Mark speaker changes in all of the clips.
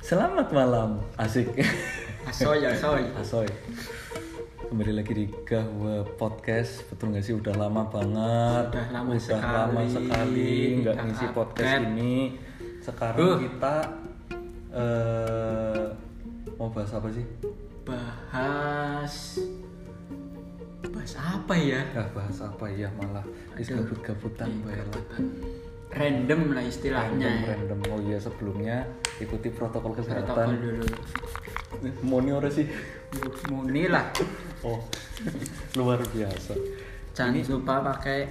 Speaker 1: Selamat malam, asik.
Speaker 2: Asoy, asoy.
Speaker 1: Asoy. Kembali lagi di Gahwa Podcast. Betul nggak sih udah lama banget.
Speaker 2: Udah lama
Speaker 1: Udah
Speaker 2: sekali.
Speaker 1: lama sekali nggak ngisi
Speaker 2: update.
Speaker 1: podcast ini. Sekarang
Speaker 2: Uh.
Speaker 1: kita eh mau bahas apa sih?
Speaker 2: Bahas bahas apa ya?
Speaker 1: Ya bahas apa ya malah
Speaker 2: Aduh.
Speaker 1: gabut-gabutan bae lah.
Speaker 2: Random lah istilahnya.
Speaker 1: Random,
Speaker 2: ya.
Speaker 1: random. Oh iya sebelumnya ikuti protokol
Speaker 2: Protokol
Speaker 1: kesehatan.
Speaker 2: dulu.
Speaker 1: Moni ora sih?
Speaker 2: Muni lah.
Speaker 1: Oh, luar biasa.
Speaker 2: Jangan lupa pakai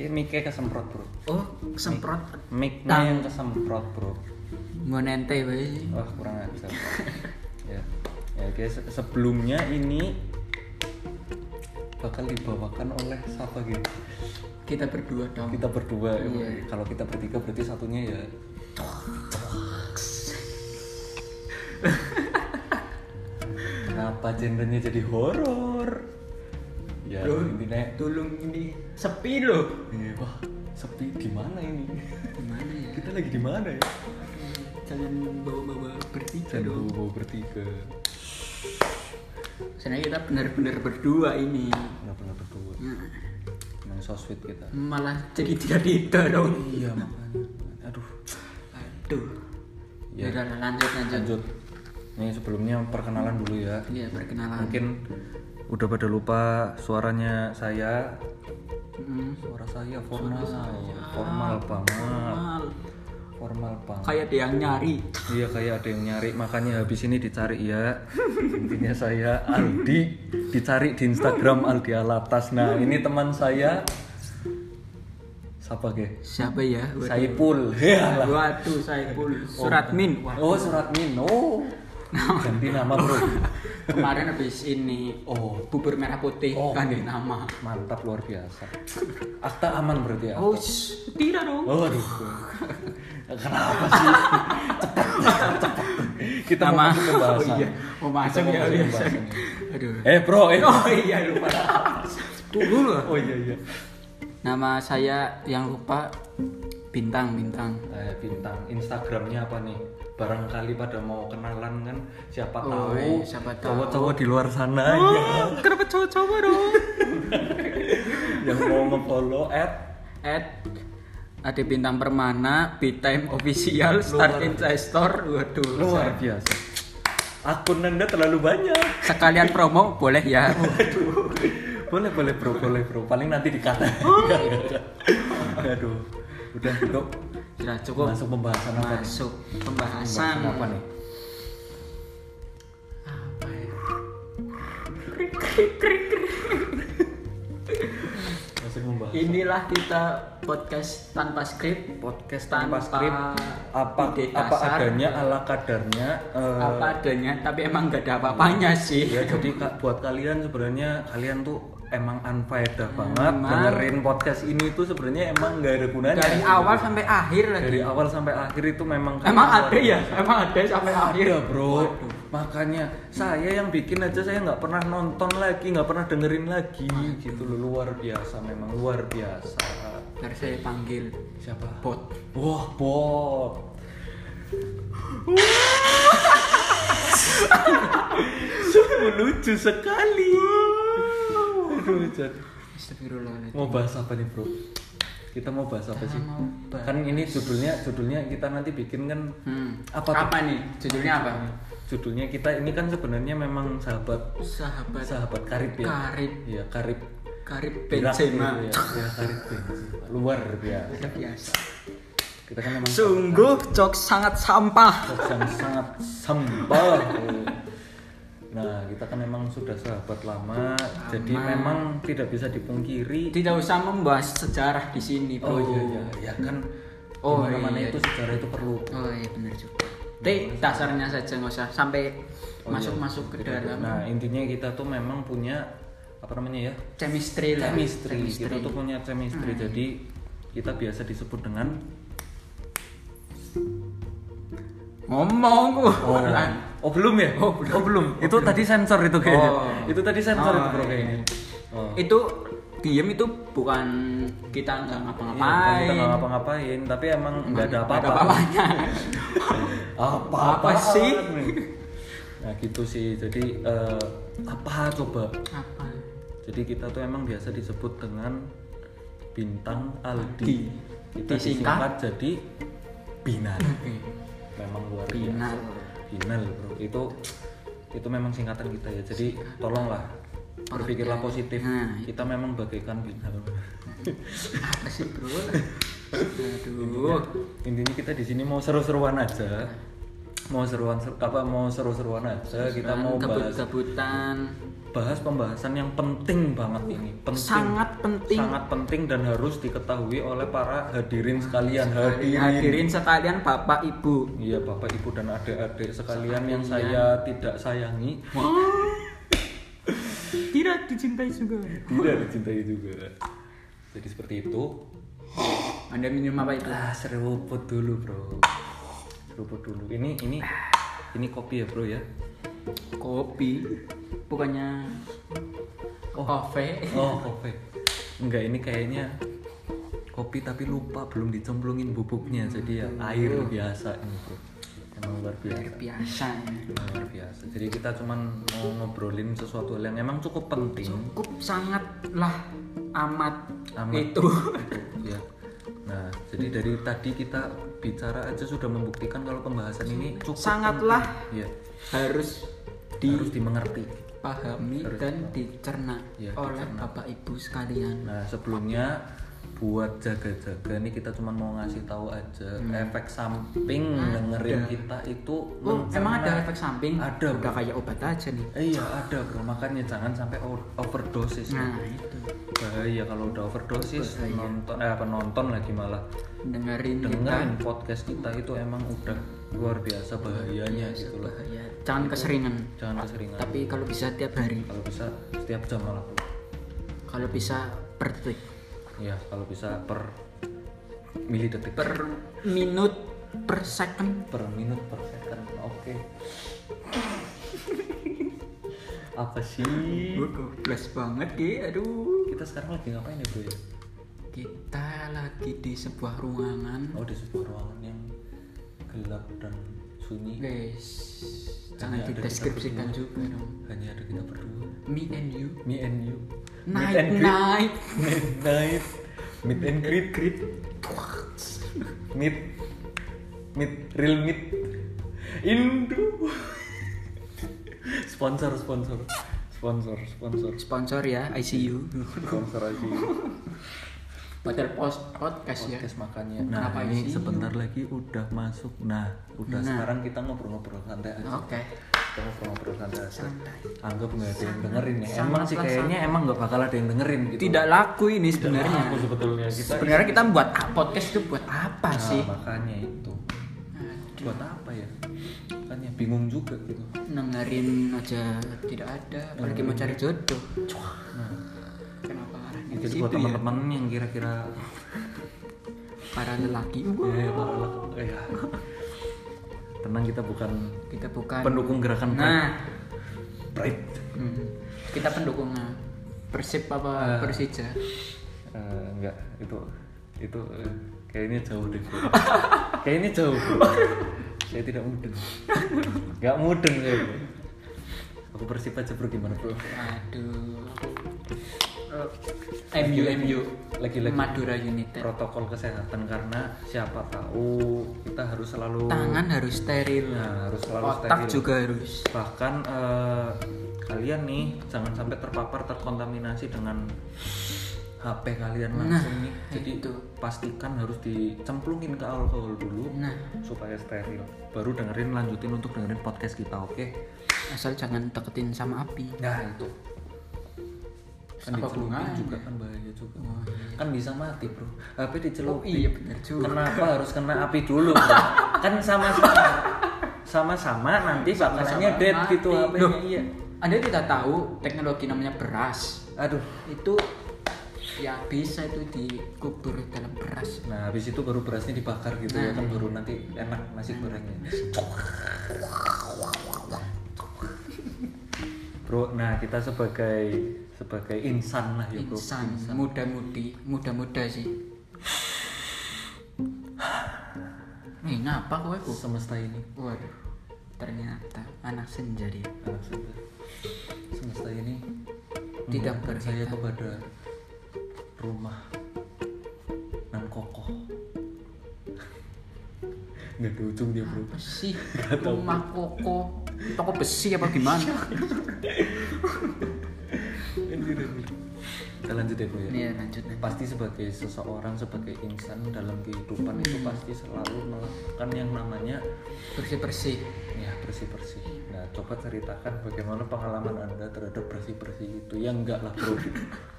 Speaker 1: Ini mic-nya kesemprot bro.
Speaker 2: oh semprot
Speaker 1: Mic-nya yang kesemprot bro.
Speaker 2: ngonente wae.
Speaker 1: Wah kurang ajar. ya, ya guys sebelumnya ini bakal dibawakan oleh siapa gitu?
Speaker 2: Kita berdua dong.
Speaker 1: Kita berdua. ya.
Speaker 2: Iya.
Speaker 1: Kalau kita bertiga berarti satunya ya. Kenapa genrenya jadi horor? Ya
Speaker 2: Bro,
Speaker 1: intinya
Speaker 2: Tolong ini sepi loh.
Speaker 1: Iya, wah, sepi gimana ini?
Speaker 2: Gimana ya?
Speaker 1: Kita lagi di mana ya?
Speaker 2: Jangan bawa-bawa bertiga
Speaker 1: Jangan
Speaker 2: dong.
Speaker 1: bawa bertiga.
Speaker 2: Sebenarnya kita benar-benar berdua ini.
Speaker 1: So sweet kita.
Speaker 2: malah jadi tidak tidak dong.
Speaker 1: Iya makanya. Aduh.
Speaker 2: Aduh.
Speaker 1: Ya.
Speaker 2: Udah lanjut lanjut.
Speaker 1: Lanjut. Nih sebelumnya perkenalan dulu ya.
Speaker 2: Iya perkenalan.
Speaker 1: Mungkin udah pada lupa suaranya saya.
Speaker 2: Hmm.
Speaker 1: Suara saya formal. Formal banget.
Speaker 2: Mal.
Speaker 1: Formal banget.
Speaker 2: Kayak ada yang nyari.
Speaker 1: Iya kayak ada yang nyari makanya habis ini dicari ya intinya saya Aldi dicari di Instagram Aldi Alatas nah ini teman saya siapa ge
Speaker 2: Siapa ya? Waduh.
Speaker 1: Saipul ya
Speaker 2: Waduh, Saipul. Suratmin. Wah,
Speaker 1: oh Suratmin oh ganti nama bro
Speaker 2: kemarin habis ini
Speaker 1: oh
Speaker 2: bubur merah putih
Speaker 1: Oh.
Speaker 2: ganti nama.
Speaker 1: mantap luar biasa akta aman berarti ya
Speaker 2: Oh, tidak dong.
Speaker 1: oh aduh kenapa sih cepet cepet kita mau
Speaker 2: Nama-
Speaker 1: masuk ke bahasan
Speaker 2: Oh iya, mau masuk
Speaker 1: Kita
Speaker 2: ya, biasa. Aduh.
Speaker 1: eh bro eh
Speaker 2: Oh iya lupa. Tunggu loh.
Speaker 1: oh iya iya
Speaker 2: Nama saya yang lupa bintang bintang.
Speaker 1: eh, bintang Instagramnya apa nih barangkali pada mau kenalan kan siapa
Speaker 2: Oh,
Speaker 1: tahu
Speaker 2: iya, siapa tahu.
Speaker 1: cowok-cowok di luar sana ya,
Speaker 2: Kenapa cowok-cowok dong?
Speaker 1: yang mau ngefollow at
Speaker 2: At ada bintang permana, time official, start investor, waduh.
Speaker 1: luar biasa. Akun anda terlalu banyak.
Speaker 2: Sekalian promo boleh ya.
Speaker 1: boleh boleh bro boleh bro. Paling nanti dikata. Aduh. Udah dok
Speaker 2: Sudah cukup.
Speaker 1: masuk pembahasan apa nih?
Speaker 2: Masuk
Speaker 1: pembahasan
Speaker 2: pembahasan.
Speaker 1: apa nih?
Speaker 2: Apa ya?
Speaker 1: Membahas
Speaker 2: Inilah kita podcast tanpa skrip,
Speaker 1: podcast tanpa skrip
Speaker 2: Tanpa
Speaker 1: apa
Speaker 2: ide
Speaker 1: apa
Speaker 2: kasar.
Speaker 1: adanya ala kadarnya eh,
Speaker 2: apa adanya, tapi emang gak ada apa-apanya sih.
Speaker 1: ya jadi buat kalian sebenarnya kalian tuh emang unfaedah banget
Speaker 2: Emang.
Speaker 1: dengerin podcast ini tuh sebenarnya emang nggak ada gunanya
Speaker 2: Dari awal sampai akhir lagi.
Speaker 1: dari awal sampai akhir itu memang
Speaker 2: Emang ada ya? Emang ada sampai akhir.
Speaker 1: Ada bro,
Speaker 2: Waduh.
Speaker 1: Makanya saya yang bikin aja saya nggak pernah nonton lagi, nggak pernah dengerin lagi, gitu loh luar biasa, memang luar biasa.
Speaker 2: Ntar saya panggil
Speaker 1: Siapa?
Speaker 2: bot.
Speaker 1: Wah bot. Sungguh lucu sekali. Aduh. Mau bahas apa nih bro? Kita mau bahas apa sih?
Speaker 2: bahas-
Speaker 1: Kan ini judulnya, judulnya kita nanti bikin kan
Speaker 2: Hmm.
Speaker 1: Apa
Speaker 2: Apa, nih? Judulnya apa?
Speaker 1: Judulnya kita ini kan sebenarnya memang sahabat
Speaker 2: Sahabat
Speaker 1: sahabat karib ya.
Speaker 2: Karib.
Speaker 1: iya karib.
Speaker 2: Karib Benzema.
Speaker 1: gitu ya, ya karib Benzema. Luar biasa.
Speaker 2: Biasa.
Speaker 1: kita kan memang
Speaker 2: Sungguh cok sangat sampah.
Speaker 1: yang sangat sampah nah kita kan memang sudah sahabat lama. Jadi memang tidak bisa dipungkiri.
Speaker 2: Tidak usah membahas sejarah di sini,
Speaker 1: oh iya iya. Ya kan
Speaker 2: Oh,
Speaker 1: oh mana
Speaker 2: iya.
Speaker 1: itu sejarah itu perlu.
Speaker 2: Oh iya benar juga. Tapi dasarnya saja nggak usah sampai
Speaker 1: Oh,
Speaker 2: masuk-masuk ke
Speaker 1: iya.
Speaker 2: dalam
Speaker 1: nah intinya kita tuh memang punya apa namanya ya
Speaker 2: chemistry lah.
Speaker 1: chemistry. kita tuh punya chemistry
Speaker 2: Hmm.
Speaker 1: jadi kita biasa disebut dengan
Speaker 2: Ngomong
Speaker 1: oh, oh belum ya
Speaker 2: Oh, belum.
Speaker 1: itu tadi sensor itu kayaknya
Speaker 2: Oh.
Speaker 1: itu tadi sensor
Speaker 2: Oh,
Speaker 1: itu bro
Speaker 2: iya.
Speaker 1: kayaknya oh.
Speaker 2: Itu diem itu bukan kita nggak
Speaker 1: Iya,
Speaker 2: ngapa-ngapain
Speaker 1: kita nggak ngapa-ngapain, tapi emang nggak ada apa-apa.
Speaker 2: apa-apanya.
Speaker 1: apa
Speaker 2: Apa sih?
Speaker 1: Nah gitu sih. Jadi eh, apa coba?
Speaker 2: apa
Speaker 1: Jadi kita tuh emang biasa disebut dengan bintang Aldi. Kita
Speaker 2: Disingkat?
Speaker 1: disingkat jadi Binar.
Speaker 2: Oke.
Speaker 1: Memang luar biasa. Binar bro. Itu itu memang singkatan kita ya. Jadi tolonglah berpikirlah positif.
Speaker 2: Nah,
Speaker 1: Kita memang bagaikan binar.
Speaker 2: apa sih bro? Aduh.
Speaker 1: Intinya kita di sini mau seru-seruan aja. Mau seruan ser- apa mau seru-seruan aja. Kita mau bahas
Speaker 2: gabut-gabutan.
Speaker 1: bahas pembahasan yang penting banget ini. Penting.
Speaker 2: sangat penting.
Speaker 1: Sangat penting dan harus diketahui oleh para hadirin sekalian. hadirin,
Speaker 2: hadirin sekalian bapak ibu.
Speaker 1: Iya bapak ibu dan adik-adik sekalian yang saya tidak sayangi
Speaker 2: tidak dicintai juga.
Speaker 1: Tidak dicintai juga. Jadi seperti itu.
Speaker 2: Anda minum apa itu?
Speaker 1: Ah seruput dulu bro. Seruput dulu. Ini ini ini kopi ya bro ya?
Speaker 2: Kopi. Bukannya
Speaker 1: Oh.
Speaker 2: kafe
Speaker 1: oh kopi. Enggak ini kayaknya kopi tapi lupa. Belum dicemplungin bubuknya. Jadi ya air biasa ini bro emang luar biasa.
Speaker 2: Biasa ya.
Speaker 1: Luar biasa. Jadi kita cuman mau ngobrolin sesuatu yang emang cukup penting.
Speaker 2: Cukup sangatlah amat,
Speaker 1: Amat.
Speaker 2: itu.
Speaker 1: Ya. Nah jadi dari tadi kita bicara aja sudah membuktikan kalau pembahasan ini cukup
Speaker 2: Sangatlah.
Speaker 1: penting. ya.
Speaker 2: harus
Speaker 1: harus dimengerti.
Speaker 2: dipahami dan dicerna
Speaker 1: Ya,
Speaker 2: oleh
Speaker 1: dicerna.
Speaker 2: bapak ibu sekalian.
Speaker 1: Nah sebelumnya buat jaga-jaga nih kita cuman mau ngasih tahu aja. Efek samping dengerin kita itu
Speaker 2: Hmm. oh emang ada efek samping?
Speaker 1: Ada,
Speaker 2: udah kayak obat aja nih.
Speaker 1: Eh, iya ada bro. Makanya jangan sampai overdosis.
Speaker 2: Nah itu
Speaker 1: bahaya kalau udah overdosis
Speaker 2: Bahaya.
Speaker 1: nonton eh apa nonton lagi malah.
Speaker 2: Dengerin kita.
Speaker 1: Dengerin podcast kita itu emang udah luar biasa bahayanya
Speaker 2: Iya,
Speaker 1: gitu loh.
Speaker 2: bahaya. Jangan keseringan.
Speaker 1: jangan keseringan.
Speaker 2: Tapi kalau bisa tiap hari.
Speaker 1: Kalau bisa setiap jam malah
Speaker 2: kalau bisa per detik
Speaker 1: ya kalau bisa per milidetik
Speaker 2: per minut per second.
Speaker 1: Per minut per second oke. Apa sih?
Speaker 2: Gue goblok banget Ki. aduh.
Speaker 1: Kita sekarang lagi ngapain ya bro ya?
Speaker 2: Kita lagi di sebuah ruangan.
Speaker 1: Oh di sebuah ruangan yang gelap dan sunyi.
Speaker 2: Guys jangan dideskripsikan juga dong.
Speaker 1: Hanya ada kita berdua.
Speaker 2: Me and you.
Speaker 1: Me and you
Speaker 2: night
Speaker 1: and greet.
Speaker 2: night.
Speaker 1: Midnight meet and greet. Greet. Meet. Meet. Real meet. Indo sponsor sponsor. Sponsor sponsor.
Speaker 2: Sponsor ya ICU
Speaker 1: sponsor aja
Speaker 2: padahal post podcast ya.
Speaker 1: Podcast makannya. Nah
Speaker 2: Kenapa
Speaker 1: ini sebentar lagi udah masuk. Nah udah
Speaker 2: Nah.
Speaker 1: sekarang kita ngobrol-ngobrol santai aja.
Speaker 2: Oke
Speaker 1: ngobrol-ngobrol santai aja
Speaker 2: Santai.
Speaker 1: anggap nggak ada yang dengerin ya. Emang sih kayaknya emang nggak bakal ada yang dengerin gitu.
Speaker 2: Tidak laku ini sebenarnya.
Speaker 1: Aku sebetulnya. Kita
Speaker 2: sebenarnya kita buat podcast itu buat apa
Speaker 1: Nah,
Speaker 2: sih?
Speaker 1: makanya itu. Buat apa ya? Makanya bingung juga gitu.
Speaker 2: Dengerin aja tidak ada apalagi mau cari jodoh.
Speaker 1: Nah,
Speaker 2: kenapa arahnya
Speaker 1: jadi buat
Speaker 2: ya?
Speaker 1: teman-teman yang kira-kira.
Speaker 2: Para lelaki.
Speaker 1: Eh, para lak- eh, ya. Tenang kita bukan
Speaker 2: kita bukan.
Speaker 1: pendukung gerakan
Speaker 2: nah.
Speaker 1: Pride.
Speaker 2: Hmm, kita pendukung persib apa
Speaker 1: Ah.
Speaker 2: persija?
Speaker 1: Eh, enggak itu itu eh, kayaknya jauh deh kayaknya jauh. Saya tidak mudeng. Nggak mudeng saya aku persib aja bro gimana bro?
Speaker 2: Aduh MU MU
Speaker 1: Lagi-lagi.
Speaker 2: Madura United.
Speaker 1: protokol kesehatan karena siapa tahu kita harus selalu
Speaker 2: tangan harus steril.
Speaker 1: Nah, harus selalu
Speaker 2: otak
Speaker 1: steril.
Speaker 2: juga harus.
Speaker 1: Bahkan eh, kalian nih jangan sampai terpapar terkontaminasi dengan HP kalian langsung nih. jadi
Speaker 2: itu.
Speaker 1: pastikan harus dicemplungin ke alkohol dulu
Speaker 2: nah.
Speaker 1: supaya steril. Baru dengerin lanjutin untuk dengerin podcast kita oke?
Speaker 2: Asal jangan deketin sama api.
Speaker 1: Nah itu kan
Speaker 2: Apa
Speaker 1: juga kan bahaya juga.
Speaker 2: Oh,
Speaker 1: kan bisa mati bro. HP dicelupin
Speaker 2: Oh, iya, bener juga.
Speaker 1: kenapa harus kena api dulu bro? kan sama-sama sama-sama nanti bakalnya dead
Speaker 2: mati.
Speaker 1: gitu HP-nya
Speaker 2: Loh,
Speaker 1: iya.
Speaker 2: Anda tidak tahu teknologi namanya beras.
Speaker 1: Aduh.
Speaker 2: Itu ya bisa itu dikubur dalam beras.
Speaker 1: Nah habis itu baru berasnya dibakar gitu ya kan baru nanti enak nasi gorengnya. Bro nah kita sebagai sebagai insan lah ya bro
Speaker 2: insan muda-mudi muda-muda sih Nih ngapa kowe ku?
Speaker 1: semesta ini
Speaker 2: Waduh, ternyata anak senja dia.
Speaker 1: anak saya semesta ini
Speaker 2: Tidak berkata.
Speaker 1: kepada rumah nan kokoh nggak ada ujung dia bro
Speaker 2: sih? Rumah koko, toko besi apa gimana?
Speaker 1: Kita lanjut ya bro ya.
Speaker 2: Nih lanjut
Speaker 1: pasti sebagai seseorang sebagai insan dalam kehidupan itu pasti selalu melakukan yang namanya
Speaker 2: Bersih-bersih.
Speaker 1: ya bersih bersih nah coba ceritakan bagaimana pengalaman anda terhadap bersih bersih itu. Ya enggak lah bro.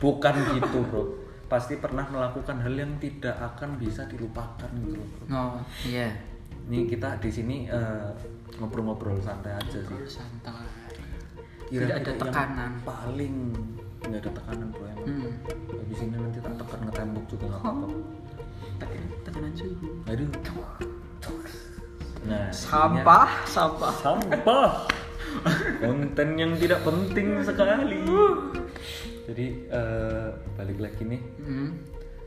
Speaker 1: Bukan gitu bro. Pasti pernah melakukan hal yang tidak akan bisa dilupakan gitu loh bro.
Speaker 2: Oh, iya.
Speaker 1: ini kita di sini eh, ngobrol-ngobrol santai aja sih.
Speaker 2: Santai. Tidak ada tekanan.
Speaker 1: paling nggak ada tekanan bro emang
Speaker 2: Hmm.
Speaker 1: habis ini nanti tak tekan ngetembok juga nggak apa-apa
Speaker 2: Tekan- Tekanan suhu.
Speaker 1: aduh nah
Speaker 2: Sampah, sampah.
Speaker 1: sampah konten yang tidak penting sekali jadi eh, balik lagi nih
Speaker 2: Hmm.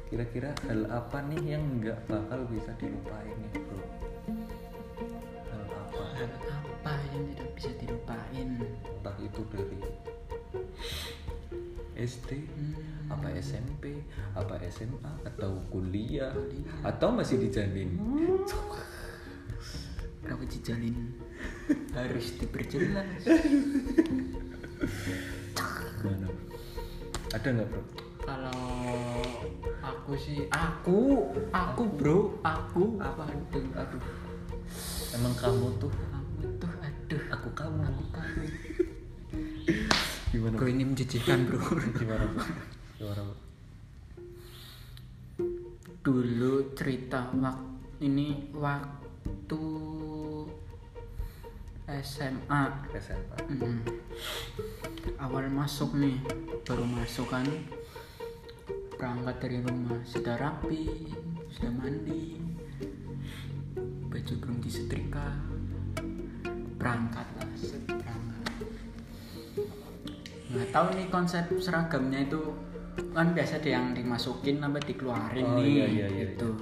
Speaker 1: kira-kira hal apa nih yang nggak bakal bisa dilupain nih bro hal apa
Speaker 2: Hal apa yang tidak bisa dilupain?
Speaker 1: entah itu dari SD apa SMP apa SMA atau kuliah atau masih dijalin?
Speaker 2: Berapa dijalin? Harus diperjelas.
Speaker 1: gimana? Ada nggak bro?
Speaker 2: Kalau aku sih, aku, aku bro, aku, apa? Aduh, aduh,
Speaker 1: emang kamu tuh?
Speaker 2: Kamu tuh, aduh,
Speaker 1: aku kamu.
Speaker 2: Aku kamu.
Speaker 1: Gimana
Speaker 2: Bro ini menjijikkan bro.
Speaker 1: gimana bro gimana bro
Speaker 2: Dulu cerita waktu ini waktu SMA.
Speaker 1: SMA
Speaker 2: Mm. Awal masuk nih, baru masuk kan berangkat dari rumah sudah rapi, sudah mandi, baju belum disetrika, berangkat lah. Nggak tahu nih konsep seragamnya itu. Kan biasa ada yang dimasukin sampai dikeluarin
Speaker 1: Oh,
Speaker 2: nih
Speaker 1: iya, iya, iya,
Speaker 2: gitu.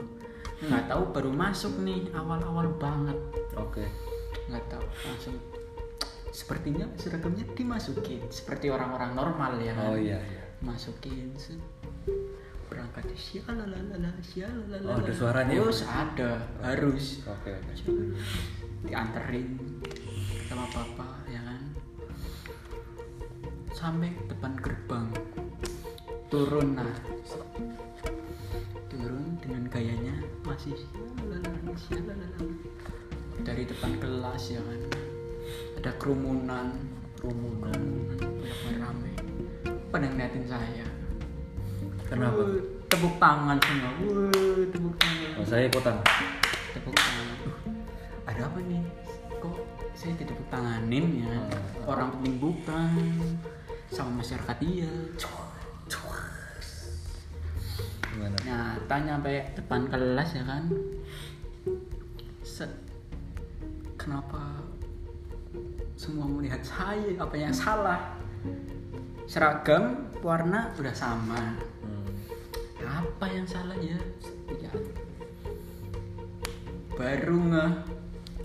Speaker 2: Nggak tahu baru masuk nih awal-awal banget.
Speaker 1: Oke.
Speaker 2: Nggak tahu langsung. Sepertinya seragamnya dimasukin seperti orang-orang normal ya. Kan
Speaker 1: oh iya iya.
Speaker 2: Masukin berangkat sialalala sialalala
Speaker 1: Oh, ada suaranya? Ya,
Speaker 2: harus ada harus.
Speaker 1: Oke oke.
Speaker 2: Dianterin sama kan sampai depan gerbang. Turun nah turun dengan gayanya masih dari depan kelas ya kan. Ada kerumunan
Speaker 1: kerumunan.
Speaker 2: Banyak rame. Pada ngeliatin saya.
Speaker 1: Kenapa?
Speaker 2: Wuh, tepuk tangan semua. Wuh, tepuk tangan.
Speaker 1: Oh, saya ikutan
Speaker 2: tepuk tangan. Duh, ada apa nih? Kok saya ditepuk tanganin ya? Orang penting bukan sama masyarakat dia.
Speaker 1: Gimana?
Speaker 2: Nah tanya sampai depan kelas ya kan. Set. kenapa semua melihat saya? Apa yang salah? Seragam warna udah sama.
Speaker 1: Hmm.
Speaker 2: apa yang salah? Ya ya. Baru ngeh.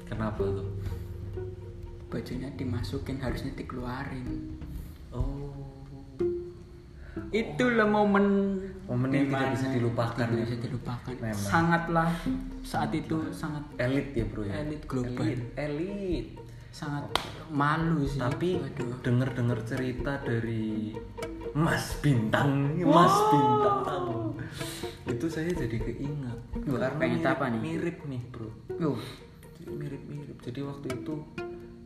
Speaker 1: Kenapa tuh?
Speaker 2: Bajunya dimasukin harusnya dikeluarin
Speaker 1: oh
Speaker 2: itulah momen
Speaker 1: Momen yang tidak bisa dilupakan
Speaker 2: tidak
Speaker 1: ya.
Speaker 2: bisa dilupakan
Speaker 1: Memang.
Speaker 2: sangatlah saat itu sangat
Speaker 1: elit ya bro ya
Speaker 2: Elit global.
Speaker 1: elit, elit.
Speaker 2: sangat malu sih
Speaker 1: tapi
Speaker 2: Waduh.
Speaker 1: denger dengar cerita dari Mas Bintang Mas Bintang itu saya jadi keingat
Speaker 2: Wah,
Speaker 1: karena
Speaker 2: pengen
Speaker 1: mirip,
Speaker 2: apa nih?
Speaker 1: mirip nih bro mirip mirip jadi waktu itu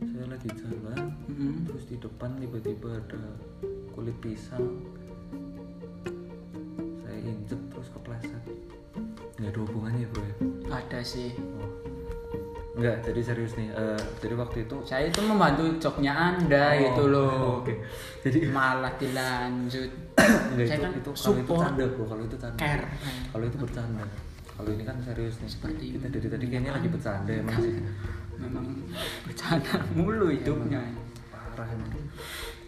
Speaker 1: saya lagi jalan
Speaker 2: Mm-mm.
Speaker 1: terus di depan tiba-tiba ada kulit pisang saya injek terus kepleset nggak ada hubungannya bro ya
Speaker 2: ada sih
Speaker 1: Oh. Enggak, jadi serius nih. Eh, jadi waktu itu
Speaker 2: saya itu membantu joknya anda
Speaker 1: Oh,
Speaker 2: gitu loh
Speaker 1: Oke. Jadi
Speaker 2: malah dilanjut
Speaker 1: enggak
Speaker 2: saya
Speaker 1: itu,
Speaker 2: kan
Speaker 1: itu kalau itu canda, Bro. Kalau itu canda.
Speaker 2: care
Speaker 1: Kalau itu bercanda. Kalau ini kan serius nih.
Speaker 2: Seperti
Speaker 1: kita dari tadi kayaknya lagi bercanda emang sih.
Speaker 2: memang bercanda mulu hidupnya
Speaker 1: Parah emang.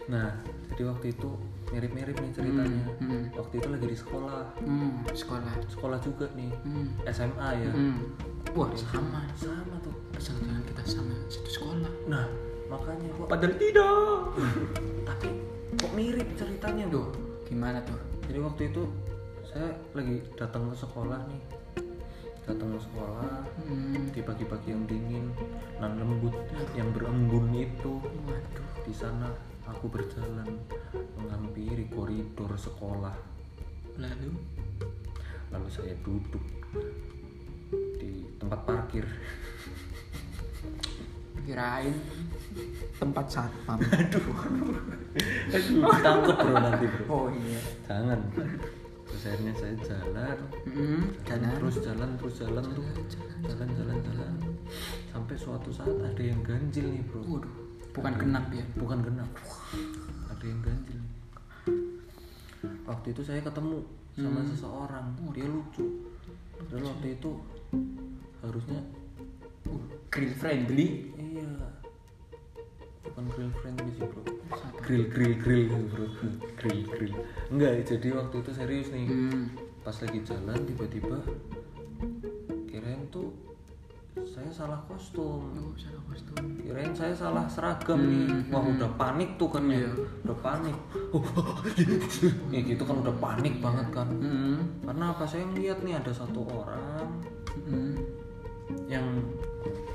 Speaker 1: Nah, jadi waktu itu mirip-mirip nih ceritanya
Speaker 2: Hmm.
Speaker 1: waktu itu lagi di sekolah
Speaker 2: Hmm, sekolah.
Speaker 1: sekolah juga nih
Speaker 2: Hmm.
Speaker 1: SMA ya
Speaker 2: Hmm. Wah, sama.
Speaker 1: sama tuh
Speaker 2: Jangan kita sama satu sekolah.
Speaker 1: nah makanya kok
Speaker 2: Padahal tidak.
Speaker 1: tapi kok mirip ceritanya
Speaker 2: Duh, gimana tuh?
Speaker 1: jadi waktu itu saya lagi datang ke sekolah nih datang ke sekolah
Speaker 2: Hmm.
Speaker 1: di pagi-pagi yang dingin nan lembut yang berembun itu
Speaker 2: Waduh.
Speaker 1: di sana aku berjalan menghampiri koridor sekolah
Speaker 2: Lalu
Speaker 1: lalu saya duduk di tempat parkir
Speaker 2: kirain tempat satpam.
Speaker 1: aduh tangkep bro nanti bro
Speaker 2: Oh iya.
Speaker 1: jangan terus akhirnya saya jalan. Terus jalan terus jalan tuh. Jalan jalan jalan. Sampai suatu saat ada yang ganjil nih bro.
Speaker 2: Waduh, bukan genap ya.
Speaker 1: bukan genap. Ada yang ganjil waktu itu saya ketemu sama seseorang. Dia lucu. Dan waktu itu harusnya
Speaker 2: Uh, grill friendly.
Speaker 1: iya. Bukan grill friendly sih bro.
Speaker 2: Siapa?
Speaker 1: grill grill grill gitu bro. Grill grill. Enggak jadi waktu itu serius nih.
Speaker 2: Hmm.
Speaker 1: pas lagi jalan tiba-tiba kirain tuh saya salah kostum
Speaker 2: Oh, salah kostum.
Speaker 1: kirain saya salah seragam nih wah udah panik tuh kan ya
Speaker 2: Iya.
Speaker 1: udah panik oh, ya gitu kan udah panik banget kan
Speaker 2: Hmm.
Speaker 1: karena apa saya ngeliat nih ada satu orang
Speaker 2: Hmm.
Speaker 1: yang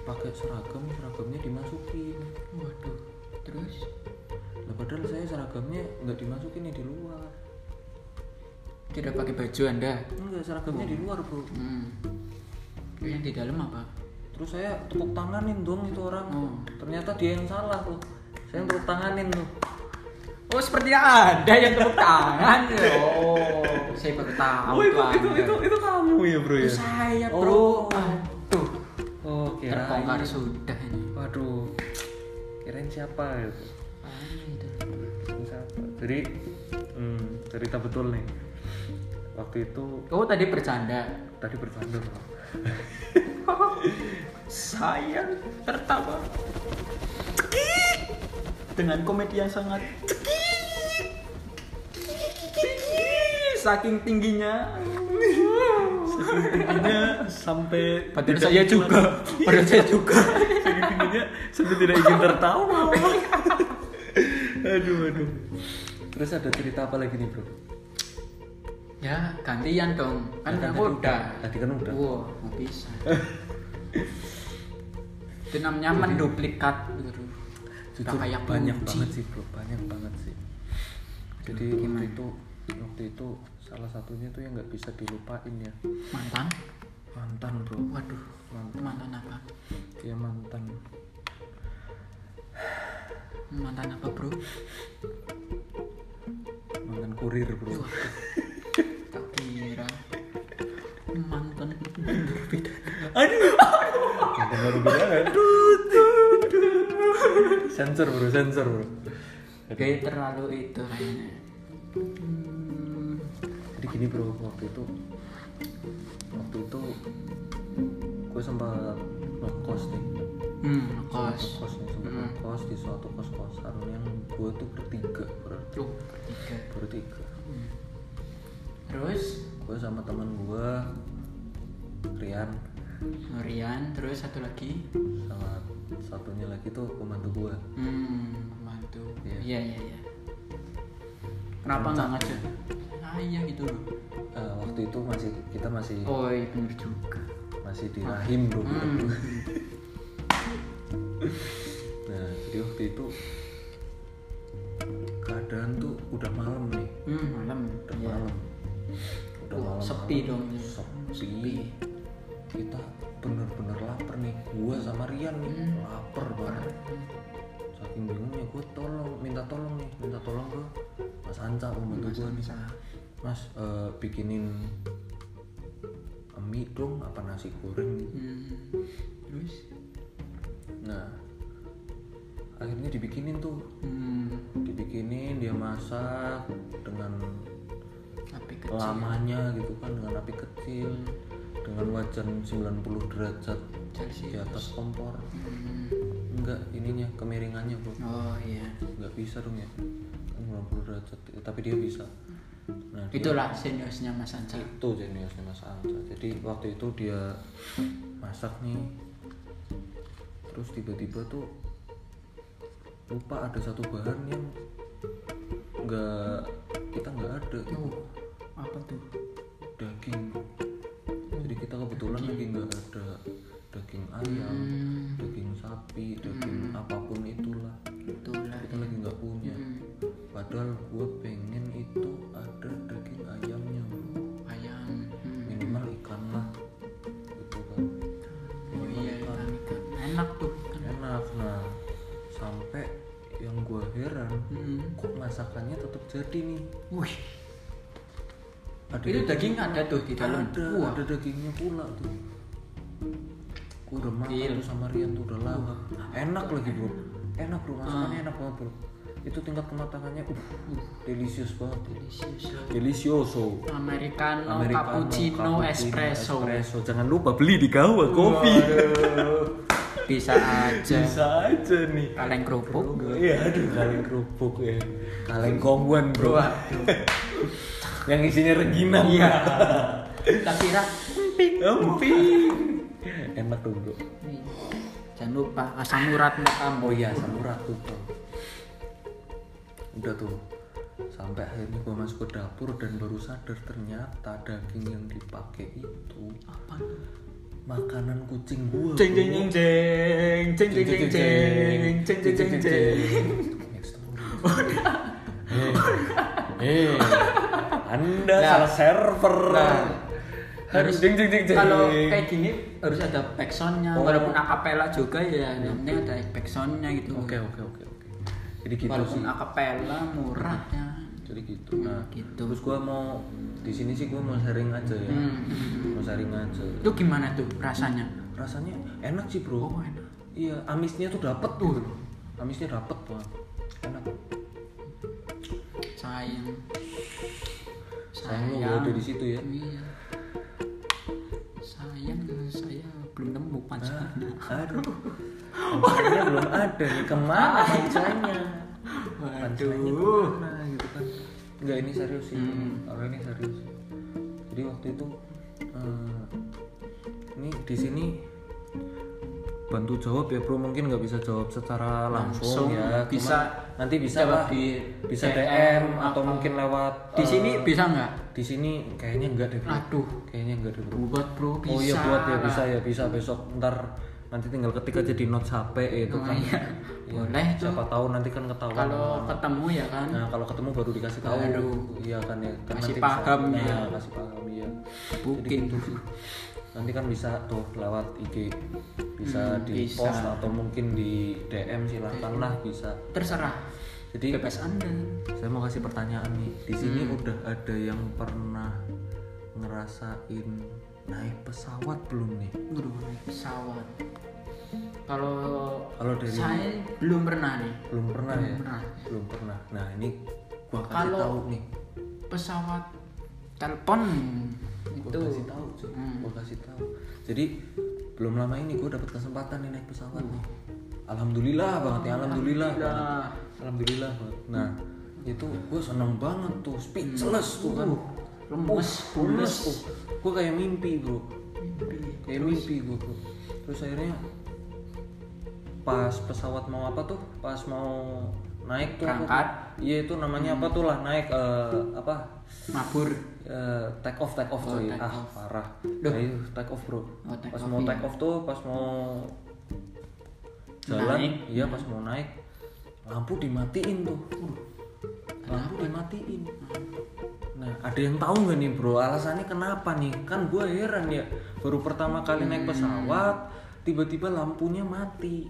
Speaker 1: pakai seragam seragamnya dimasukin
Speaker 2: Waduh. Terus?
Speaker 1: nah padahal saya seragamnya nggak dimasukin nih di luar
Speaker 2: Tidak pakai baju Anda?
Speaker 1: enggak seragamnya di luar bro
Speaker 2: Hmm. Yang di dalam apa?
Speaker 1: terus saya tepuk tanganin dong itu orang
Speaker 2: Oh.
Speaker 1: ternyata dia yang salah tuh saya tepuk tanganin tuh
Speaker 2: Oh, seperti ada yang tepuk tangan. Oh, saya baru tahu
Speaker 1: Oh, itu, itu, itu, itu kamu ya bro ya?
Speaker 2: Itu saya,
Speaker 1: Oh.
Speaker 2: Bro. Aduh.
Speaker 1: Oh, kirain.
Speaker 2: Terbongkar sudah ini.
Speaker 1: Waduh, kirain siapa itu?
Speaker 2: Aduh.
Speaker 1: Kirain siapa? Jadi, hmm, cerita betul nih. Waktu itu
Speaker 2: Oh, tadi bercanda.
Speaker 1: tadi bercanda.
Speaker 2: Saya tertawa. Cekik. Dengan komedi yang sangat cekik. Saking tingginya.
Speaker 1: Saking tingginya sampai tidak
Speaker 2: saya juga. Padahal saya juga.
Speaker 1: Saking tingginya sampai tidak ingin tertawa. aduh, aduh. Terus ada cerita apa lagi nih bro?
Speaker 2: Ya, gantian dong. Kan
Speaker 1: Ya,
Speaker 2: aku
Speaker 1: tadi
Speaker 2: udah.
Speaker 1: Tadi kan udah.
Speaker 2: Wah, nggak bisa. Itu namanya menduplikat gitu.
Speaker 1: Jujur
Speaker 2: kayak
Speaker 1: banyak
Speaker 2: kunci.
Speaker 1: banget sih bro, banyak banget sih. Jadi waktu itu waktu itu salah satunya tuh yang nggak bisa dilupain ya
Speaker 2: Mantan?
Speaker 1: mantan bro,
Speaker 2: Waduh,
Speaker 1: mantan,
Speaker 2: mantan apa?
Speaker 1: dia mantan.
Speaker 2: Mantan apa, Bro?
Speaker 1: mantan kurir bro. Aduh, bilang Sensor bro, sensor bro.
Speaker 2: Kayak terlalu itu kayaknya.
Speaker 1: Jadi gini bro, waktu itu waktu itu gue sempat ngekos nih
Speaker 2: hmm kos.
Speaker 1: kos nih sempat
Speaker 2: Hmm.
Speaker 1: ngekos di suatu kos kosan yang gue tuh bertiga berarti
Speaker 2: Tuh, bertiga.
Speaker 1: bertiga
Speaker 2: Hmm. Terus
Speaker 1: gue sama teman gue Rian
Speaker 2: Rian, terus satu lagi.
Speaker 1: sama satunya lagi tuh pembantu gue
Speaker 2: Hmm, mantu.
Speaker 1: Iya.
Speaker 2: Iya, iya, iya. Kenapa nggak ngajak? Ah iya gitu loh.
Speaker 1: Eh, waktu itu masih kita masih
Speaker 2: Oh iya bener juga.
Speaker 1: masih di rahim bro
Speaker 2: Hmm.
Speaker 1: nah jadi waktu itu keadaan tuh udah malam nih
Speaker 2: Hmm, malam.
Speaker 1: udah
Speaker 2: Iya.
Speaker 1: malam udah
Speaker 2: Wah,
Speaker 1: malam
Speaker 2: sepi dong.
Speaker 1: sepi kita bener-bener lapar nih gua sama Rian nih
Speaker 2: Hmm.
Speaker 1: lapar banget saking bingungnya gue tolong minta tolong nih minta tolong ke Mas Anca pembantu gue nih Mas eh, bikinin mie dong apa nasi goreng nih
Speaker 2: Hmm. Terus?
Speaker 1: nah akhirnya dibikinin tuh
Speaker 2: Hmm.
Speaker 1: dibikinin dia masak dengan
Speaker 2: Api kecil.
Speaker 1: lamanya gitu kan dengan api kecil dengan wajan 90 derajat
Speaker 2: Celsius.
Speaker 1: di atas kompor
Speaker 2: Hmm.
Speaker 1: enggak ininya kemiringannya bro
Speaker 2: Oh iya.
Speaker 1: nggak bisa dong ya kan derajat tapi dia bisa nah dia-
Speaker 2: itulah seniusnya Mas Anca
Speaker 1: itu jeniusnya Mas Anca jadi waktu itu dia masak nih terus tiba-tiba tuh lupa ada satu bahan yang nggak kita nggak ada gitu.
Speaker 2: oh apa tuh
Speaker 1: daging kebetulan lagi nggak ada daging ayam
Speaker 2: hmm,
Speaker 1: daging sapi daging apa pun itulah.
Speaker 2: Itulah
Speaker 1: kita lagi nggak punya.
Speaker 2: Hmm,
Speaker 1: padahal gue pengen itu ada daging ayamnya
Speaker 2: ayam hmm.
Speaker 1: minimal ikan lah gitu kan.
Speaker 2: Oh iya ikan. ikan enak tuh
Speaker 1: enak nah. Sampai yang gue heran
Speaker 2: hmm.
Speaker 1: kok masakannya tetap jadi nih?
Speaker 2: Wih
Speaker 1: ada
Speaker 2: itu daging. ada tuh di dalam.
Speaker 1: Ada
Speaker 2: wah.
Speaker 1: ada dagingnya pula tuh. Gue udah makan
Speaker 2: Gokil.
Speaker 1: tuh sama Rian tuh udah lama. Enak lagi bro. Enak bro. Masakannya enak banget bro. Itu tingkat kematangannya uh, uh delicious banget.
Speaker 2: Delicious.
Speaker 1: Delicioso.
Speaker 2: Americano,
Speaker 1: Americano,
Speaker 2: cappuccino, espresso.
Speaker 1: Jangan lupa beli di Gawa Kopi.
Speaker 2: Waduh, bisa aja.
Speaker 1: Bisa aja nih.
Speaker 2: kaleng kerupuk.
Speaker 1: Iya, aduh kaleng kerupuk ya. Kaleng kongguan, Bro. Yang isinya rengginang.
Speaker 2: iya tak kira emping
Speaker 1: Emping. Enak tuh, Bro.
Speaker 2: jangan lupa asam urat kamu
Speaker 1: Oh iya, samurat tuh, Bro. Udah tuh. Sampai akhirnya gua masuk ke dapur dan baru sadar ternyata daging yang dipakai itu
Speaker 2: apa
Speaker 1: makanan kucing gua.
Speaker 2: ceng ceng ceng ceng ceng ceng ceng ceng ceng ceng ceng ceng
Speaker 1: Next story. Eh, eh, Anda
Speaker 2: Nah.
Speaker 1: salah server.
Speaker 2: Nah,
Speaker 1: harus ding ding ding ding.
Speaker 2: kalau kayak gini harus ada backsoundnya
Speaker 1: Oh.
Speaker 2: walaupun akapela juga ya yang penting ada backsoundnya gitu
Speaker 1: Oke oke oke oke. Jadi gitu
Speaker 2: walaupun
Speaker 1: sih.
Speaker 2: akapela murah ya
Speaker 1: Jadi gitu. Nah,
Speaker 2: gitu.
Speaker 1: terus gua mau di sini sih gua mau sharing aja ya.
Speaker 2: Hmm.
Speaker 1: Mau sharing aja.
Speaker 2: itu gimana tuh rasanya
Speaker 1: Rasanya enak sih bro.
Speaker 2: oh enak
Speaker 1: Iya, amisnya tuh dapet tuh. Amisnya dapet tuh. Enak.
Speaker 2: sayang
Speaker 1: Sayang gak ada di situ ya.
Speaker 2: iya sayang saya belum nemu pancelannya
Speaker 1: Aduh. Pancanya belum ada nih. Ke mana? Pancanya
Speaker 2: waduh
Speaker 1: ke mana gitu kan? Enggak ini serius sih.
Speaker 2: Hmm.
Speaker 1: Kalau ini serius. Jadi waktu itu eh, ini di sini bantu jawab ya bro mungkin nggak bisa jawab secara langsung,
Speaker 2: Langsung,
Speaker 1: ya
Speaker 2: bisa
Speaker 1: Cuma nanti bisa lah
Speaker 2: di
Speaker 1: bisa
Speaker 2: DM
Speaker 1: DM, atau
Speaker 2: atau-
Speaker 1: mungkin lewat
Speaker 2: di sini bisa nggak
Speaker 1: di sini kayaknya enggak deh bro.
Speaker 2: aduh
Speaker 1: kayaknya enggak deh bro
Speaker 2: buat bro bisa
Speaker 1: Oh iya buat ya bisa ya bisa besok ntar nanti tinggal ketik aja di notes HP itu
Speaker 2: Oh,
Speaker 1: kan.
Speaker 2: iya.
Speaker 1: Iya,
Speaker 2: Boleh tuh.
Speaker 1: Siapa tahu nanti kan ketahuan.
Speaker 2: kalau ketemu ya kan
Speaker 1: Nah kalau ketemu baru dikasih tahu.
Speaker 2: Baru.
Speaker 1: Iya kan ya. Kan
Speaker 2: Kasih
Speaker 1: nanti
Speaker 2: paham
Speaker 1: bisa,
Speaker 2: ya.
Speaker 1: Nah, kasih paham ya.
Speaker 2: mungkin
Speaker 1: Nanti kan bisa tuh lewat IG bisa
Speaker 2: Hmm,
Speaker 1: di
Speaker 2: bisa.
Speaker 1: post atau mungkin di DM silahkan lah bisa.
Speaker 2: terserah
Speaker 1: Jadi
Speaker 2: bebas anda
Speaker 1: saya mau kasih pertanyaan nih. Di sini
Speaker 2: Hmm.
Speaker 1: udah ada yang pernah ngerasain naik pesawat belum nih?
Speaker 2: Waduh, naik pesawat kalau
Speaker 1: Kalau dari
Speaker 2: saya belum pernah nih
Speaker 1: belum pernah
Speaker 2: Belum
Speaker 1: ya?
Speaker 2: pernah.
Speaker 1: Belum pernah. Nah ini gua kasih
Speaker 2: Kalau-
Speaker 1: tahu nih.
Speaker 2: pesawat telepon
Speaker 1: Gua
Speaker 2: itu
Speaker 1: kasih tahu, cuy.
Speaker 2: Hmm.
Speaker 1: Gua kasih tahu. Jadi belum lama ini gue dapat kesempatan nih naik pesawat nih. Alhamdulillah banget ya, alhamdulillah.
Speaker 2: Alhamdulillah.
Speaker 1: banget. Alhamdulillah banget. Nah itu gue seneng banget tuh, speechless tuh kan.
Speaker 2: Uh, lemes,
Speaker 1: lemes tuh. Gue kayak mimpi bro,
Speaker 2: Mimpi.
Speaker 1: kayak mimpi gue bro. Terus akhirnya pas pesawat mau apa tuh? Pas mau naik tuh?
Speaker 2: Berangkat.
Speaker 1: Iya itu namanya apa tuh lah naik eh, apa?
Speaker 2: mabur
Speaker 1: Eh, take off take off
Speaker 2: Oh,
Speaker 1: coy
Speaker 2: take
Speaker 1: ah
Speaker 2: off.
Speaker 1: parah
Speaker 2: Duh.
Speaker 1: itu take off bro
Speaker 2: Oh, take
Speaker 1: pas
Speaker 2: off,
Speaker 1: mau
Speaker 2: iya.
Speaker 1: take off tuh pas mau jalan
Speaker 2: Naik.
Speaker 1: iya pas mau naik lampu dimatiin tuh lampu dimatiin nah ada yang tahu nggak nih bro alasannya kenapa nih kan gue heran ya baru pertama kali naik pesawat tiba-tiba lampunya mati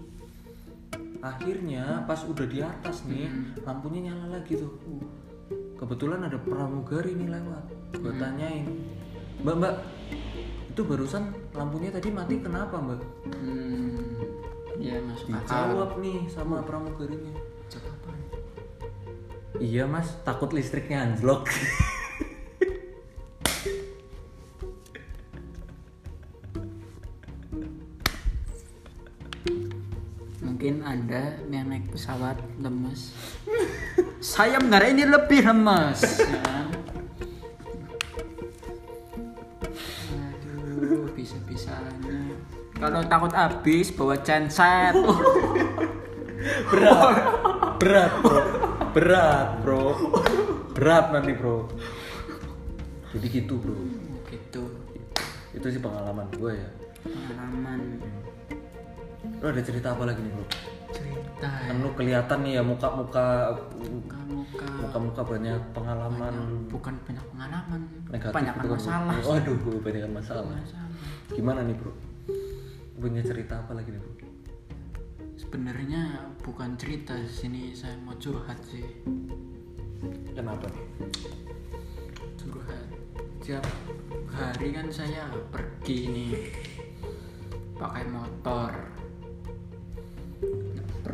Speaker 1: akhirnya pas udah di atas nih lampunya nyala lagi tuh. Kebetulan ada pramugari nih lewat. Gue tanyain mbak mbak itu barusan lampunya tadi mati kenapa mbak?
Speaker 2: Hmm, ya masuk akal.
Speaker 1: Dijawab nih sama pramugarinya.
Speaker 2: Jawab apa?
Speaker 1: iya mas takut listriknya anjlok
Speaker 2: mungkin anda yang naik pesawat lemes saya mengenai ini lebih lemas. ya kan? Aduh, bisa-bisanya. Kalau takut habis bawa genset.
Speaker 1: berat berat bro berat bro berat nanti bro jadi gitu bro
Speaker 2: gitu.
Speaker 1: itu sih pengalaman gue ya
Speaker 2: Pengalaman
Speaker 1: lo ada cerita apa lagi nih bro?
Speaker 2: Cerita
Speaker 1: kan lu kelihatan nih ya muka muka
Speaker 2: muka-muka
Speaker 1: muka muka banyak. Pengalaman
Speaker 2: bukan banyak pengalaman
Speaker 1: negatif
Speaker 2: banyak
Speaker 1: gitu kan, bro.
Speaker 2: masalah.
Speaker 1: Waduh banyak masalah.
Speaker 2: Masalah.
Speaker 1: Gimana nih bro? Punya cerita apa lagi nih bro?
Speaker 2: Sebenarnya bukan cerita di sini saya mau curhat sih.
Speaker 1: Kenapa nih?
Speaker 2: Curhat. Tiap hari kan saya pergi nih pakai motor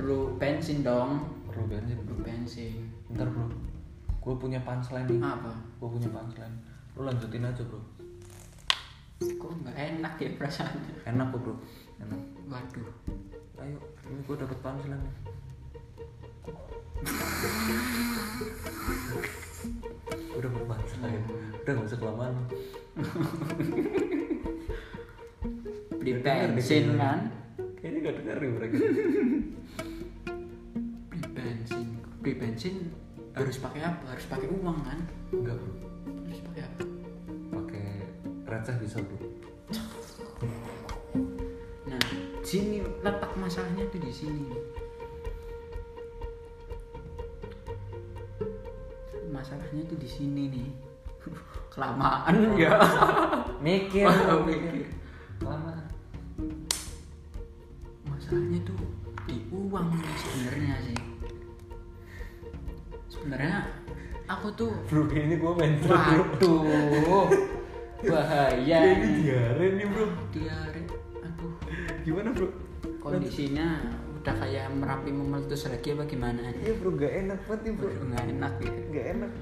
Speaker 2: perlu bensin dong.
Speaker 1: Perlu bensin.
Speaker 2: Perlu bensin.
Speaker 1: Ntar bro. Gue punya punchline nih.
Speaker 2: Apa?
Speaker 1: Gue punya punchline. Lu lanjutin aja bro.
Speaker 2: Kok nggak enak ya perasaannya?
Speaker 1: Enak kok bro. Enak.
Speaker 2: Waduh.
Speaker 1: Ayo ini gue dapet punchline nih. Udah dapet punchline. Udah gak usah kelamaan.
Speaker 2: Beli bensin kan?
Speaker 1: Kayaknya gak denger nih mereka
Speaker 2: beli bensin harus pakai apa? Harus pakai uang kan?
Speaker 1: Enggak bro.
Speaker 2: Harus pakai apa?
Speaker 1: Pakai receh bisa bro.
Speaker 2: Nah sini letak masalahnya tuh di sini. Masalahnya tuh di sini nih. Kelamaan ya.
Speaker 1: Mikir.
Speaker 2: Oh, mikir.
Speaker 1: kelamaan
Speaker 2: masalahnya tuh di uang sebenarnya sih sebenarnya aku tuh
Speaker 1: bro kayaknya gue mental bro
Speaker 2: waduh bahaya.
Speaker 1: Ini diare nih bro.
Speaker 2: Diare aduh.
Speaker 1: Gimana bro?
Speaker 2: Kondisinya udah kayak merapi meletus lagi apa gimana?
Speaker 1: Iya bro gak enak banget nih bro.
Speaker 2: Nggak enak gitu.
Speaker 1: Gak enak.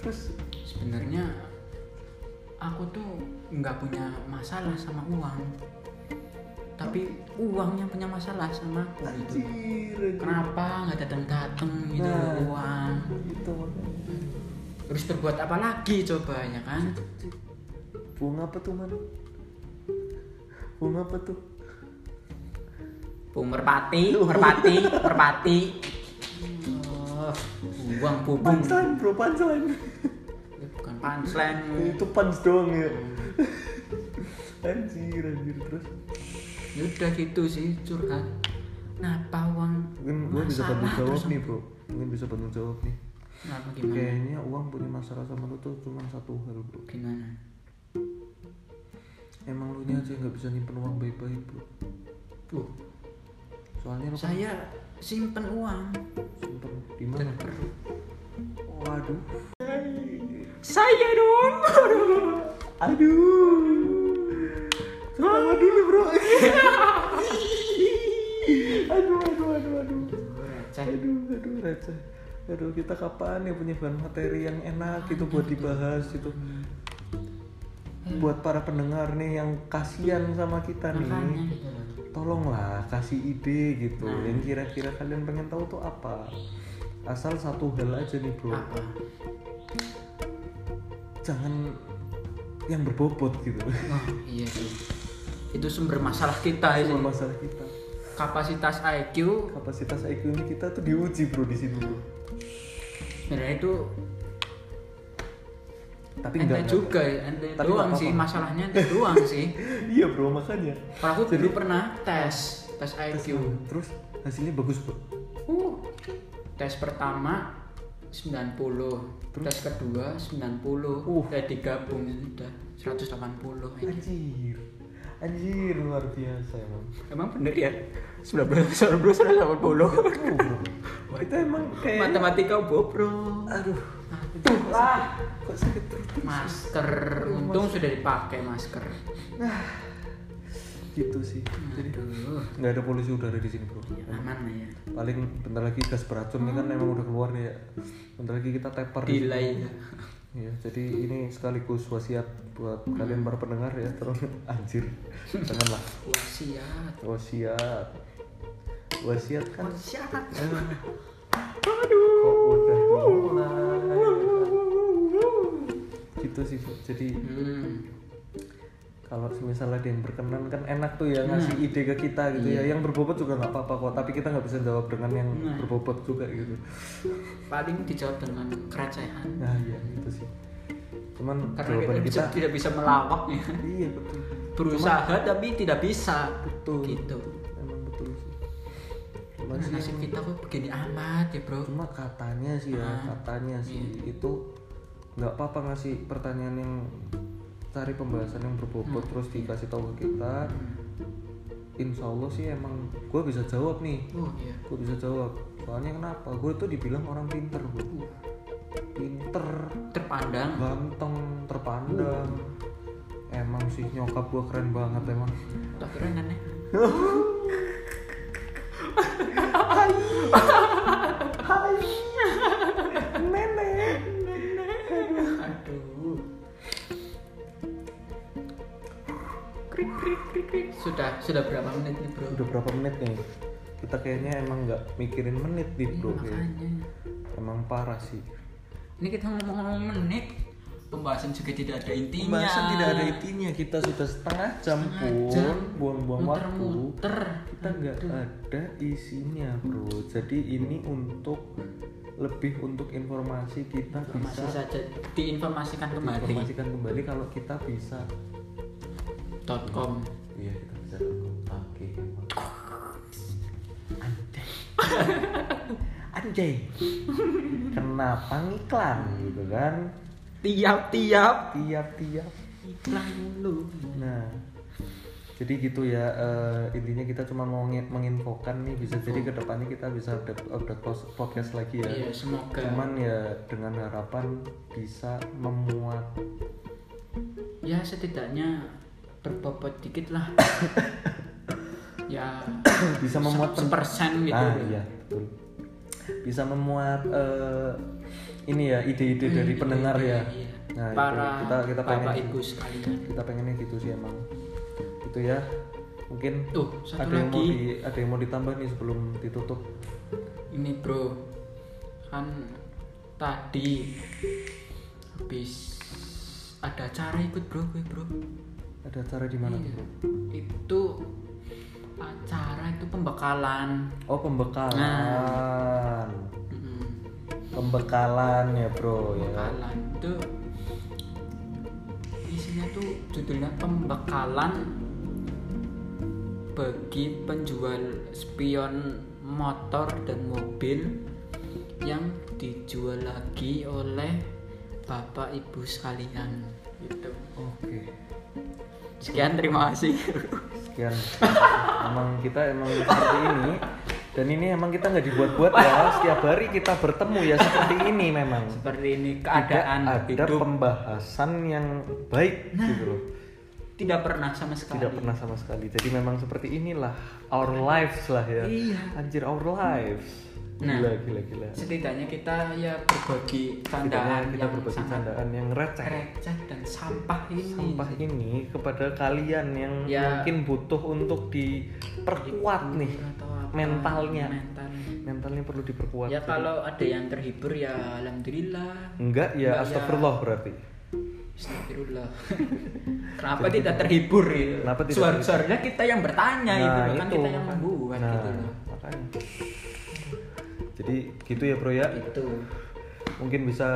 Speaker 1: Terus?
Speaker 2: Sebenarnya aku tuh nggak punya masalah sama uang tapi uang yang punya masalah sama aku. Gitu
Speaker 1: anjir.
Speaker 2: Kenapa nggak datang datang gitu
Speaker 1: Nah.
Speaker 2: uang?
Speaker 1: itu
Speaker 2: terus berbuat apa lagi coba ya kan?
Speaker 1: Bunga apa tuh man? Bunga apa tuh?
Speaker 2: Bu merpati merpati merpati. Oh, uang bubung.
Speaker 1: Punchline bro punchline.
Speaker 2: Bukan punchline.
Speaker 1: Itu punch doang ya. Anjir anjir terus
Speaker 2: ya udah gitu sih curhat. Kenapa uang
Speaker 1: mungkin gue bisa bantu jawab nih bro. Mungkin bisa bantu jawab nih.
Speaker 2: Kenapa gimana?
Speaker 1: kayaknya uang punya masalah sama lu tuh cuma satu hal bro.
Speaker 2: Gimana?
Speaker 1: Emang lu nya aja nggak bisa nyimpen uang baik-baik bro.
Speaker 2: Tuh
Speaker 1: soalnya lu kan
Speaker 2: saya simpen uang.
Speaker 1: Simpen di mana?
Speaker 2: Perlu
Speaker 1: waduh
Speaker 2: saya dong.
Speaker 1: Aduh Selamat dulu bro. Aduh aduh aduh aduh.
Speaker 2: Receh.
Speaker 1: Aduh aduh receh. Aduh kita kapan ya punya bahan materi yang enak gitu buat dibahas gitu. Buat para pendengar nih yang kasihan sama kita nih. Tolonglah kasih ide gitu.
Speaker 2: Nah.
Speaker 1: yang kira-kira kalian pengen tahu tuh apa? Asal satu hal aja nih bro.
Speaker 2: Apa?
Speaker 1: Jangan yang berbobot gitu.
Speaker 2: Oh iya sih itu sumber masalah kita
Speaker 1: itu
Speaker 2: ini.
Speaker 1: masalah kita.
Speaker 2: Kapasitas IQ
Speaker 1: kapasitas IQ ini kita tuh diuji bro di sini bro.
Speaker 2: Sebenarnya itu
Speaker 1: tapi
Speaker 2: ente
Speaker 1: enggak
Speaker 2: juga ya ente
Speaker 1: Tapi
Speaker 2: doang sih masalahnya ente doang sih.
Speaker 1: Iya bro makanya.
Speaker 2: Kalau aku dulu pernah tes tes IQ
Speaker 1: terus hasilnya bagus bro?
Speaker 2: Uh tes pertama 90 tes kedua 90
Speaker 1: Uh.
Speaker 2: eh digabung udah 180
Speaker 1: anjir anjir luar biasa emang.
Speaker 2: Emang bener ya? 19 19 180
Speaker 1: oh, bro. kita emang kayak
Speaker 2: matematika bobro
Speaker 1: aduh.
Speaker 2: Tuh lah.
Speaker 1: Kok sakit perut
Speaker 2: masker. Untung sudah dipakai masker.
Speaker 1: Gitu sih. Jadi
Speaker 2: aduh.
Speaker 1: Nggak ada polusi udara di sini bro.
Speaker 2: Aman lah ya.
Speaker 1: Paling bentar lagi gas beracun ini kan emang udah keluar nih ya. Bentar lagi kita taper di
Speaker 2: delay.
Speaker 1: Ya jadi ini sekaligus wasiat buat kalian para pendengar ya terus anjir janganlah.
Speaker 2: Wasiat.
Speaker 1: Wasiat. Wasiat kan?
Speaker 2: Wasiat.
Speaker 1: Eh, mulai gitu sih Bu. jadi
Speaker 2: Hmm.
Speaker 1: Kalau misalnya ada yang berkenan kan enak tuh ya ngasih
Speaker 2: Nah.
Speaker 1: ide ke kita gitu
Speaker 2: Iya.
Speaker 1: ya yang berbobot juga nggak apa-apa kok tapi kita nggak bisa jawab dengan yang
Speaker 2: Nah.
Speaker 1: berbobot juga gitu
Speaker 2: Paling dijawab dengan kerecehan.
Speaker 1: nah iya gitu sih cuman
Speaker 2: Karena
Speaker 1: jawaban
Speaker 2: kita,
Speaker 1: kita
Speaker 2: tidak bisa melawak ya.
Speaker 1: iya betul
Speaker 2: Berusaha tapi tidak bisa.
Speaker 1: betul
Speaker 2: Gitu.
Speaker 1: emang betul sih cuman
Speaker 2: Nah,
Speaker 1: sih
Speaker 2: nasib kita kok begini amat ya bro.
Speaker 1: cuma katanya sih ya
Speaker 2: Ah,
Speaker 1: katanya sih
Speaker 2: iya.
Speaker 1: itu nggak apa-apa ngasih pertanyaan yang cari pembahasan yang berbobot
Speaker 2: Hmm.
Speaker 1: terus dikasih tahu ke kita insya Allah sih emang gue bisa jawab nih.
Speaker 2: Oh iya.
Speaker 1: gue bisa jawab. Soalnya kenapa? Gue tuh dibilang orang pinter bu. Pinter.
Speaker 2: Terpandang.
Speaker 1: ganteng terpandang. Emang sih nyokap gue keren banget emang.
Speaker 2: Tak kira aneh.
Speaker 1: nenek
Speaker 2: Sudah sudah berapa menit nih bro?
Speaker 1: udah berapa menit nih kita kayaknya emang nggak mikirin menit nih
Speaker 2: Iya,
Speaker 1: bro
Speaker 2: makanya.
Speaker 1: emang parah sih
Speaker 2: Ini kita ngomong-ngomong menit, pembahasan juga tidak ada intinya.
Speaker 1: Pembahasan tidak ada intinya kita sudah setengah jam
Speaker 2: Setengah
Speaker 1: pun
Speaker 2: jam.
Speaker 1: buang-buang waktu
Speaker 2: Muter-muter.
Speaker 1: kita nggak ada isinya bro jadi ini untuk lebih untuk informasi kita
Speaker 2: Informasi
Speaker 1: bisa
Speaker 2: saja diinformasikan kembali.
Speaker 1: informasikan kembali kalau kita bisa
Speaker 2: .com.
Speaker 1: iya kita bisa oke anjay anjay kenapa ngiklan gitu kan
Speaker 2: Tiap-tiap
Speaker 1: tiap-tiap
Speaker 2: iklan mulu.
Speaker 1: Nah, jadi gitu ya eh, intinya kita cuma mau ngi- menginfokan nih bisa jadi ke depannya kita bisa update, update podcast lagi ya.
Speaker 2: Iya, semoga.
Speaker 1: Cuman ya dengan harapan bisa memuat
Speaker 2: ya setidaknya berbobot dikit lah. ya
Speaker 1: bisa memuat
Speaker 2: sepersen gitu.
Speaker 1: Ah iya betul. Bisa memuat eh, ini ya ide-ide
Speaker 2: Hmm,
Speaker 1: dari
Speaker 2: ide-ide,
Speaker 1: pendengar ya.
Speaker 2: iya.
Speaker 1: Nah, itu
Speaker 2: Para
Speaker 1: kita kita pengen
Speaker 2: bapak ibu sekalian.
Speaker 1: kita pengennya gitu sih emang. Itu ya. Mungkin
Speaker 2: Tuh, satu
Speaker 1: ada yang mau
Speaker 2: lagi.
Speaker 1: di, ada yang mau ditambah nih sebelum ditutup.
Speaker 2: Ini bro, kan tadi habis ada acara ikut bro, gue bro.
Speaker 1: Ada acara di mana tuh?
Speaker 2: Iya.
Speaker 1: Bro?
Speaker 2: Itu acara itu pembekalan.
Speaker 1: Oh pembekalan,
Speaker 2: Mm,
Speaker 1: pembekalan ya bro ya.
Speaker 2: Pembekalan itu isinya tuh judulnya pembekalan bagi penjual spion motor dan mobil yang dijual lagi oleh bapak ibu sekalian gitu.
Speaker 1: Oke,
Speaker 2: Sekian terima kasih.
Speaker 1: sekian. emang kita emang seperti ini dan ini emang kita nggak dibuat-buat ya. Setiap hari kita bertemu ya seperti ini memang.
Speaker 2: Seperti ini
Speaker 1: Tidak
Speaker 2: keadaan
Speaker 1: ada
Speaker 2: hidup Nah.
Speaker 1: pembahasan yang baik gitu loh.
Speaker 2: tidak pernah sama sekali.
Speaker 1: Tidak pernah sama sekali. Jadi memang seperti inilah our lives lah ya.
Speaker 2: Iya.
Speaker 1: Anjir our lives.
Speaker 2: Nah.
Speaker 1: Gila gila gila.
Speaker 2: Setidaknya kita ya berbagi candaan
Speaker 1: kita
Speaker 2: yang
Speaker 1: berbagi candaan yang receh.
Speaker 2: receh dan sampah ini.
Speaker 1: sampah ini kepada kalian yang
Speaker 2: Ya.
Speaker 1: mungkin butuh untuk diperkuat nih
Speaker 2: apa,
Speaker 1: mentalnya
Speaker 2: mentalnya.
Speaker 1: mentalnya perlu diperkuat
Speaker 2: Ya kalau ada yang terhibur ya alhamdulillah.
Speaker 1: enggak ya
Speaker 2: Enggak, ya.
Speaker 1: astagfirullah berarti
Speaker 2: Astagfirullah. Kenapa tidak terhibur gitu?
Speaker 1: Kenapa tidak
Speaker 2: Suar-
Speaker 1: terhibur?
Speaker 2: Suaranya kita yang bertanya itu loh, kan kita yang membuat
Speaker 1: nah
Speaker 2: gitu loh.
Speaker 1: makanya jadi gitu ya bro ya?
Speaker 2: Itu
Speaker 1: mungkin bisa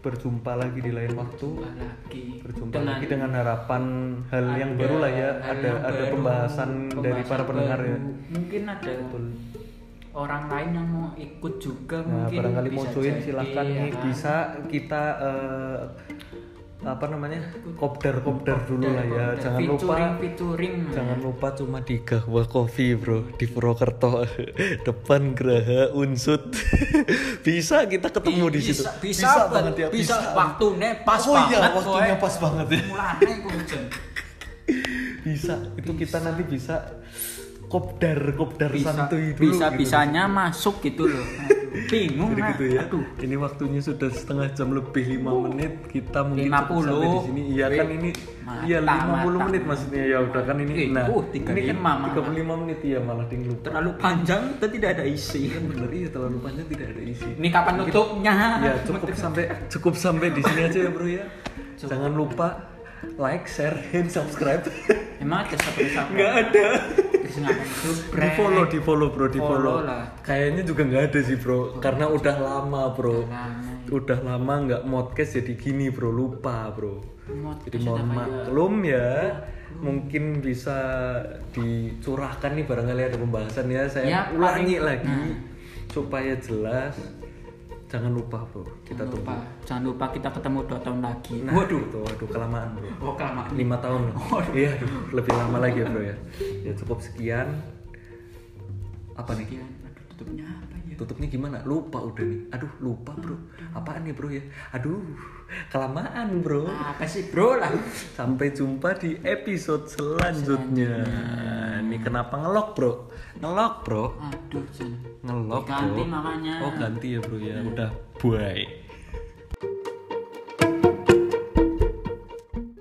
Speaker 1: berjumpa lagi di lain waktu.
Speaker 2: Lagi.
Speaker 1: Berjumpa lagi dengan harapan hal yang baru lah ya. ada
Speaker 2: yang
Speaker 1: ada
Speaker 2: baru,
Speaker 1: pembahasan, dari para
Speaker 2: pembahasan
Speaker 1: pendengar ya.
Speaker 2: Baru. Mungkin ada
Speaker 1: betul.
Speaker 2: orang lain yang mau ikut juga
Speaker 1: Nah,
Speaker 2: mungkin
Speaker 1: barangkali mau join silahkan.
Speaker 2: ya.
Speaker 1: Nih
Speaker 2: kan?
Speaker 1: bisa kita eh, apa namanya? Kopdar kopdar dulu lah ya. jangan lupa
Speaker 2: featuring, featuring
Speaker 1: jangan lupa cuma di Gahwa Coffee bro. Di Purwokerto. Depan Geraha Unsut. Bisa kita ketemu di situ.
Speaker 2: Bisa, bisa,
Speaker 1: banget ya
Speaker 2: bisa, waktunya pas
Speaker 1: oh
Speaker 2: banget
Speaker 1: iya waktunya
Speaker 2: boy.
Speaker 1: pas banget ya.
Speaker 2: Iku hujan
Speaker 1: bisa. Itu kita nanti bisa kopdar kopdar
Speaker 2: bisa
Speaker 1: santuy dulu
Speaker 2: bisa
Speaker 1: gitu.
Speaker 2: bisanya masuk gitu loh Aduh, bingung
Speaker 1: Jadi
Speaker 2: ah.
Speaker 1: gitu ya.
Speaker 2: aduh
Speaker 1: Ini waktunya sudah setengah jam lebih 5 menit. Kita mungkin
Speaker 2: 50.
Speaker 1: cukup sampai di sini. Iya kan ini iya 50
Speaker 2: mantap.
Speaker 1: menit maksudnya ya udah kan ini. Nah,
Speaker 2: uh,
Speaker 1: ini
Speaker 2: 35
Speaker 1: kan
Speaker 2: malah.
Speaker 1: 35 menit ya malah ding lupa.
Speaker 2: terlalu panjang dan tidak ada isi
Speaker 1: Kan bener iya terlalu panjang tidak ada isi.
Speaker 2: ini kapan nutupnya
Speaker 1: Ya cukup sampai cukup sampai di sini aja ya bro ya. Jangan lupa like, share, and subscribe.
Speaker 2: emang ada siapa
Speaker 1: Nggak ada. Di follow, di follow bro, di follow.
Speaker 2: Follow lah.
Speaker 1: Kayaknya juga nggak ada sih bro, karena udah lama bro.
Speaker 2: Lama.
Speaker 1: Udah lama nggak modcast jadi gini bro, lupa bro. Jadi mohon
Speaker 2: udah
Speaker 1: maklum ya. Mungkin bisa dicurahkan nih barangkali ada pembahasan ya. Saya
Speaker 2: Ya,
Speaker 1: ulangi
Speaker 2: paling-
Speaker 1: lagi
Speaker 2: Nah.
Speaker 1: supaya jelas. Jangan lupa bro, kita
Speaker 2: jangan
Speaker 1: tunggu.
Speaker 2: lupa. Jangan lupa kita ketemu dua tahun lagi.
Speaker 1: Nah,
Speaker 2: waduh.
Speaker 1: itu, waduh kelamaan bro.
Speaker 2: oh kelamaan.
Speaker 1: Lima tahun iya aduh, lebih lama lagi ya bro ya. Ya cukup sekian. Apa nih?
Speaker 2: Sekian. aduh tutupnya apa ya?
Speaker 1: Tutupnya gimana? Lupa udah nih. Aduh lupa bro. Apaan nih bro ya? Aduh kelamaan bro.
Speaker 2: Apa sih bro? Lah.
Speaker 1: Sampai jumpa di episode selanjutnya. Ini kenapa ngelok bro? Ngelok bro.
Speaker 2: Aduh
Speaker 1: ngelok bro.
Speaker 2: Ganti makanya.
Speaker 1: oh ganti ya bro ya. Udah bye